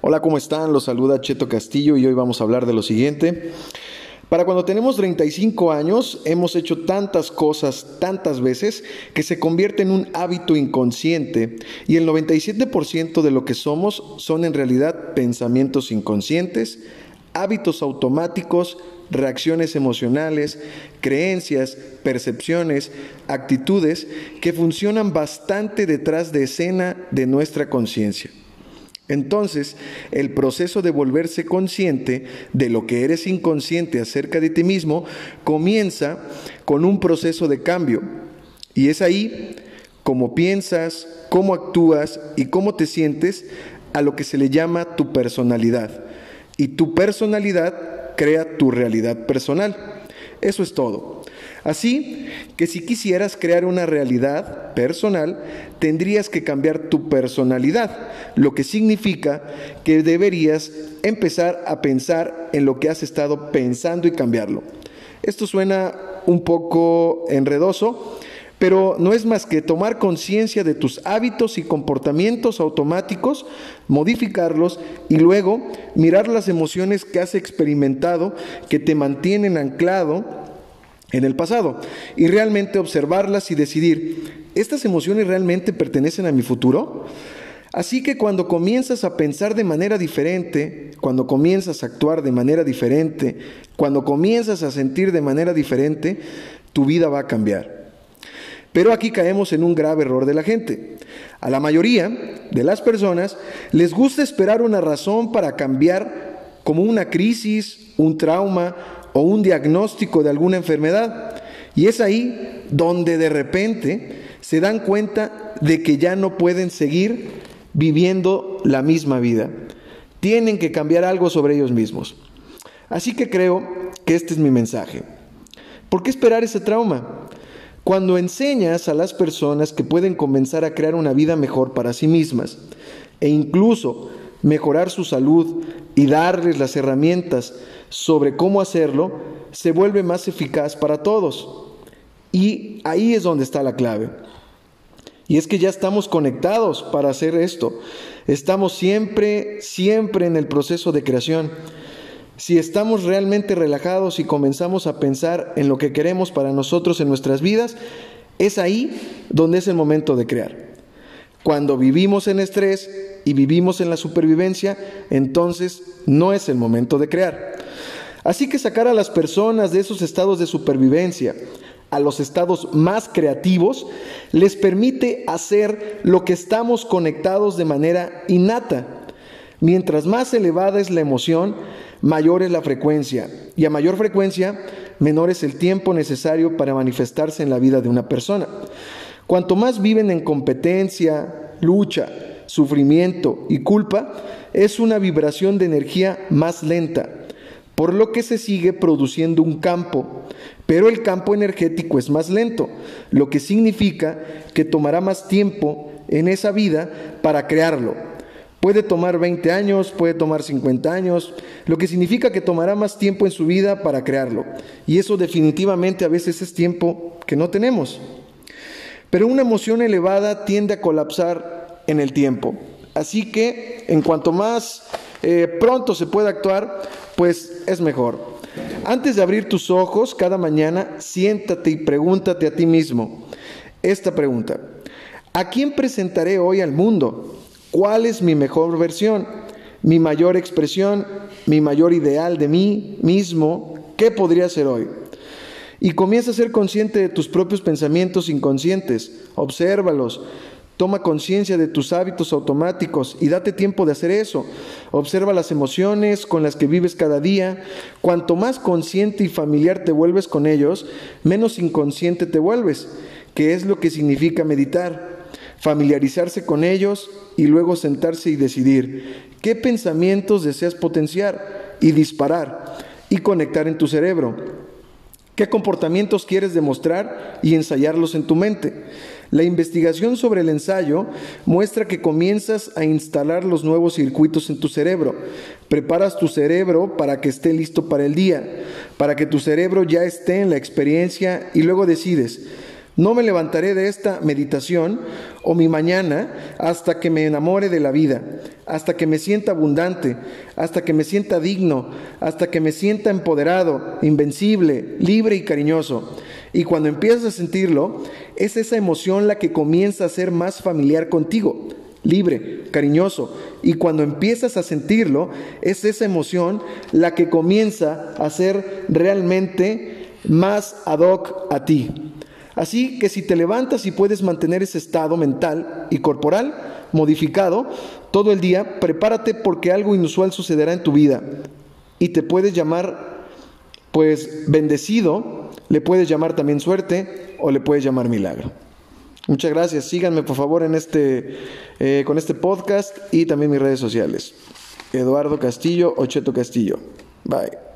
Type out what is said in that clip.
Hola, ¿cómo están? Los saluda Cheto Castillo y hoy vamos a hablar de lo siguiente. Para cuando tenemos 35 años, hemos hecho tantas cosas tantas veces que se convierte en un hábito inconsciente y el 97% de lo que somos son en realidad pensamientos inconscientes, hábitos automáticos, reacciones emocionales, creencias, percepciones, actitudes que funcionan bastante detrás de escena de nuestra conciencia. Entonces, el proceso de volverse consciente de lo que eres inconsciente acerca de ti mismo comienza con un proceso de cambio. Y es ahí cómo piensas, cómo actúas y cómo te sientes a lo que se le llama tu personalidad. Y tu personalidad crea tu realidad personal. Eso es todo. Así que si quisieras crear una realidad personal, tendrías que cambiar tu personalidad, lo que significa que deberías empezar a pensar en lo que has estado pensando y cambiarlo. Esto suena un poco enredoso, pero no es más que tomar conciencia de tus hábitos y comportamientos automáticos, modificarlos y luego mirar las emociones que has experimentado que te mantienen anclado en el pasado y realmente observarlas y decidir, ¿estas emociones realmente pertenecen a mi futuro? Así que cuando comienzas a pensar de manera diferente, cuando comienzas a actuar de manera diferente, cuando comienzas a sentir de manera diferente, tu vida va a cambiar. Pero aquí caemos en un grave error de la gente. A la mayoría de las personas les gusta esperar una razón para cambiar como una crisis, un trauma, o un diagnóstico de alguna enfermedad. Y es ahí donde de repente se dan cuenta de que ya no pueden seguir viviendo la misma vida. Tienen que cambiar algo sobre ellos mismos. Así que creo que este es mi mensaje. ¿Por qué esperar ese trauma? Cuando enseñas a las personas que pueden comenzar a crear una vida mejor para sí mismas e incluso mejorar su salud y darles las herramientas sobre cómo hacerlo, se vuelve más eficaz para todos. Y ahí es donde está la clave. Y es que ya estamos conectados para hacer esto. Estamos siempre, siempre en el proceso de creación. Si estamos realmente relajados y comenzamos a pensar en lo que queremos para nosotros en nuestras vidas, es ahí donde es el momento de crear. Cuando vivimos en estrés y vivimos en la supervivencia, entonces no es el momento de crear. Así que sacar a las personas de esos estados de supervivencia a los estados más creativos les permite hacer lo que estamos conectados de manera innata. Mientras más elevada es la emoción, mayor es la frecuencia. Y a mayor frecuencia, menor es el tiempo necesario para manifestarse en la vida de una persona. Cuanto más viven en competencia, lucha, sufrimiento y culpa, es una vibración de energía más lenta, por lo que se sigue produciendo un campo, pero el campo energético es más lento, lo que significa que tomará más tiempo en esa vida para crearlo. Puede tomar 20 años, puede tomar 50 años, lo que significa que tomará más tiempo en su vida para crearlo. Y eso definitivamente a veces es tiempo que no tenemos. Pero una emoción elevada tiende a colapsar en el tiempo. Así que en cuanto más eh, pronto se pueda actuar, pues es mejor. Antes de abrir tus ojos cada mañana, siéntate y pregúntate a ti mismo esta pregunta. ¿A quién presentaré hoy al mundo? ¿Cuál es mi mejor versión? ¿Mi mayor expresión? ¿Mi mayor ideal de mí mismo? ¿Qué podría ser hoy? Y comienza a ser consciente de tus propios pensamientos inconscientes. Obsérvalos. Toma conciencia de tus hábitos automáticos y date tiempo de hacer eso. Observa las emociones con las que vives cada día. Cuanto más consciente y familiar te vuelves con ellos, menos inconsciente te vuelves, que es lo que significa meditar. Familiarizarse con ellos y luego sentarse y decidir qué pensamientos deseas potenciar y disparar y conectar en tu cerebro. ¿Qué comportamientos quieres demostrar y ensayarlos en tu mente? La investigación sobre el ensayo muestra que comienzas a instalar los nuevos circuitos en tu cerebro. Preparas tu cerebro para que esté listo para el día, para que tu cerebro ya esté en la experiencia y luego decides, No me levantaré de esta meditación o mi mañana hasta que me enamore de la vida, hasta que me sienta abundante, hasta que me sienta digno, hasta que me sienta empoderado, invencible, libre y cariñoso. Y cuando empiezas a sentirlo, es esa emoción la que comienza a ser más familiar contigo, libre, cariñoso. Y cuando empiezas a sentirlo, es esa emoción la que comienza a ser realmente más ad hoc a ti. Así que si te levantas y puedes mantener ese estado mental y corporal modificado todo el día, prepárate porque algo inusual sucederá en tu vida y te puedes llamar pues bendecido, le puedes llamar también suerte o le puedes llamar milagro. Muchas gracias. Síganme por favor en este, eh, con este podcast y también mis redes sociales. Eduardo Castillo, Ocheto Castillo. Bye.